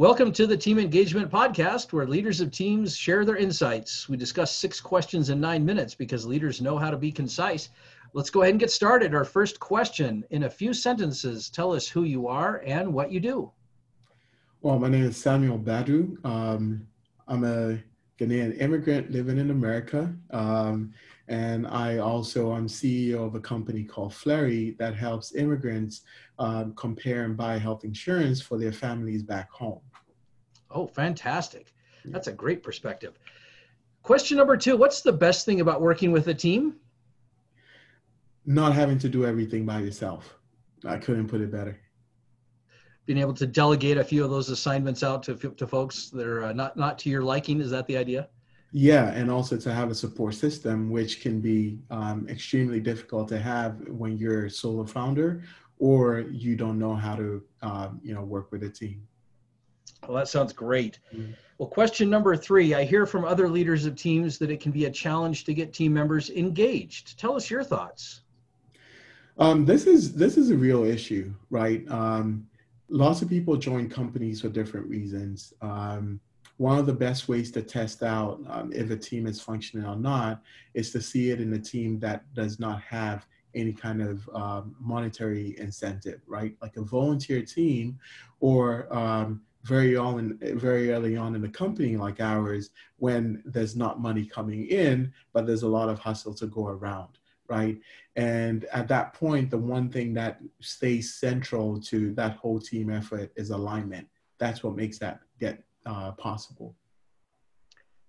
Welcome to the Team Engagement Podcast, where leaders of teams share their insights. We discuss six questions in nine minutes because leaders know how to be concise. Let's go ahead and get started. Our first question in a few sentences tell us who you are and what you do. Well, my name is Samuel Badu. Um, I'm a Ghanaian immigrant living in America. Um, and I also am CEO of a company called Fleri that helps immigrants um, compare and buy health insurance for their families back home. Oh, fantastic. That's a great perspective. Question number two What's the best thing about working with a team? Not having to do everything by yourself. I couldn't put it better. Being able to delegate a few of those assignments out to, to folks that are uh, not, not to your liking, is that the idea? Yeah, and also to have a support system, which can be um, extremely difficult to have when you're a solo founder or you don't know how to, um, you know, work with a team. Well, that sounds great. Mm-hmm. Well, question number three I hear from other leaders of teams that it can be a challenge to get team members engaged. Tell us your thoughts. Um, this is this is a real issue, right? Um, lots of people join companies for different reasons. Um, one of the best ways to test out um, if a team is functioning or not is to see it in a team that does not have any kind of um, monetary incentive, right? Like a volunteer team or um, very on very early on in the company like ours when there's not money coming in but there's a lot of hustle to go around right? And at that point the one thing that stays central to that whole team effort is alignment. That's what makes that get uh, possible.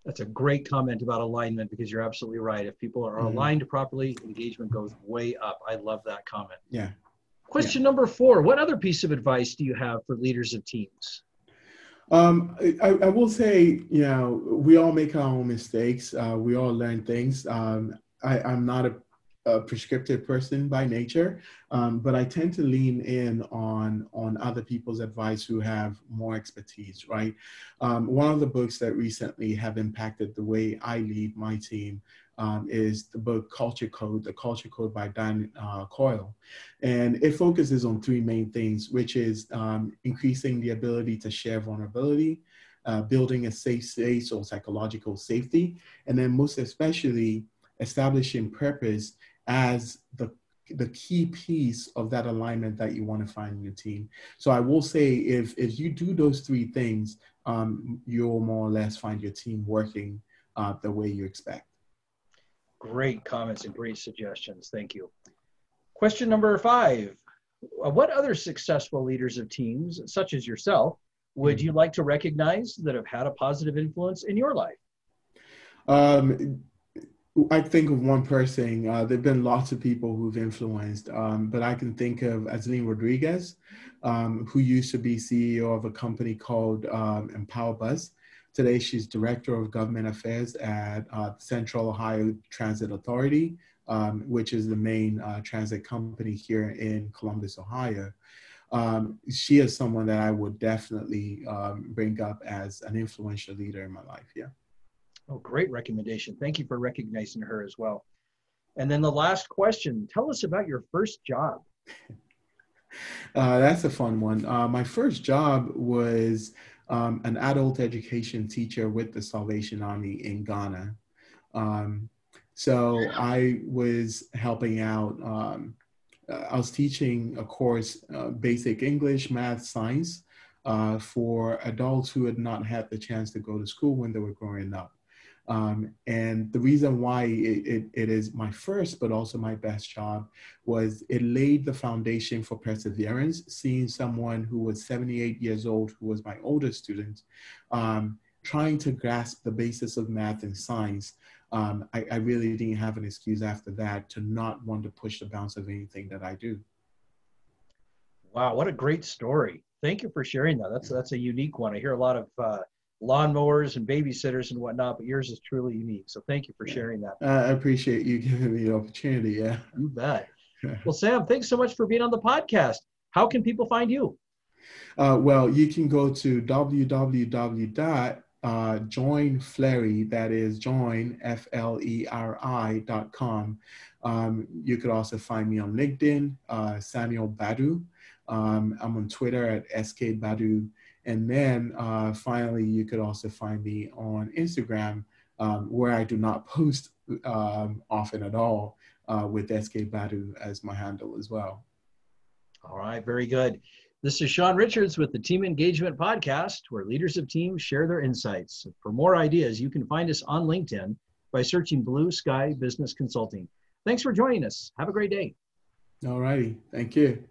That's a great comment about alignment because you're absolutely right. If people are mm-hmm. aligned properly engagement goes way up. I love that comment. Yeah. Question yeah. number four what other piece of advice do you have for leaders of teams um, I, I, will say, you know, we all make our own mistakes. Uh, we all learn things. Um, I, am not a, a, prescriptive person by nature, um, but I tend to lean in on on other people's advice who have more expertise. Right. Um, one of the books that recently have impacted the way I lead my team um, is the book Culture Code, The Culture Code by Dan uh, Coyle. And it focuses on three main things, which is um, increasing the ability to share vulnerability, uh, building a safe space or psychological safety, and then most especially establishing purpose as the the key piece of that alignment that you want to find in your team. So I will say, if if you do those three things, um, you'll more or less find your team working uh, the way you expect. Great comments and great suggestions. Thank you. Question number five. Uh, what other successful leaders of teams, such as yourself, would mm-hmm. you like to recognize that have had a positive influence in your life? Um, I think of one person. Uh, there have been lots of people who've influenced, um, but I can think of Aslyne Rodriguez, um, who used to be CEO of a company called um, Empower Bus. Today, she's Director of Government Affairs at uh, Central Ohio Transit Authority, um, which is the main uh, transit company here in Columbus, Ohio. Um, she is someone that I would definitely um, bring up as an influential leader in my life. Yeah. Oh, great recommendation. Thank you for recognizing her as well. And then the last question tell us about your first job. uh, that's a fun one. Uh, my first job was um, an adult education teacher with the Salvation Army in Ghana. Um, so I was helping out. Um, I was teaching a course, uh, basic English, math, science, uh, for adults who had not had the chance to go to school when they were growing up. Um, and the reason why it, it, it is my first, but also my best job, was it laid the foundation for perseverance. Seeing someone who was 78 years old, who was my oldest student, um, trying to grasp the basis of math and science, um, I, I really didn't have an excuse after that to not want to push the bounds of anything that I do. Wow, what a great story! Thank you for sharing that. That's that's a unique one. I hear a lot of uh, lawnmowers and babysitters and whatnot, but yours is truly unique. So thank you for sharing that. I appreciate you giving me the opportunity. Yeah. You bet. well, Sam, thanks so much for being on the podcast. How can people find you? Uh, well, you can go to www.joinfleri, that is join, F-L-E-R-I dot com. Um, you could also find me on LinkedIn, uh, Samuel Badu. Um, I'm on Twitter at SK Badu And then uh, finally, you could also find me on Instagram, um, where I do not post um, often at all, uh, with SK Badu as my handle as well. All right, very good. This is Sean Richards with the Team Engagement Podcast, where leaders of teams share their insights. For more ideas, you can find us on LinkedIn by searching Blue Sky Business Consulting. Thanks for joining us. Have a great day. All righty. Thank you.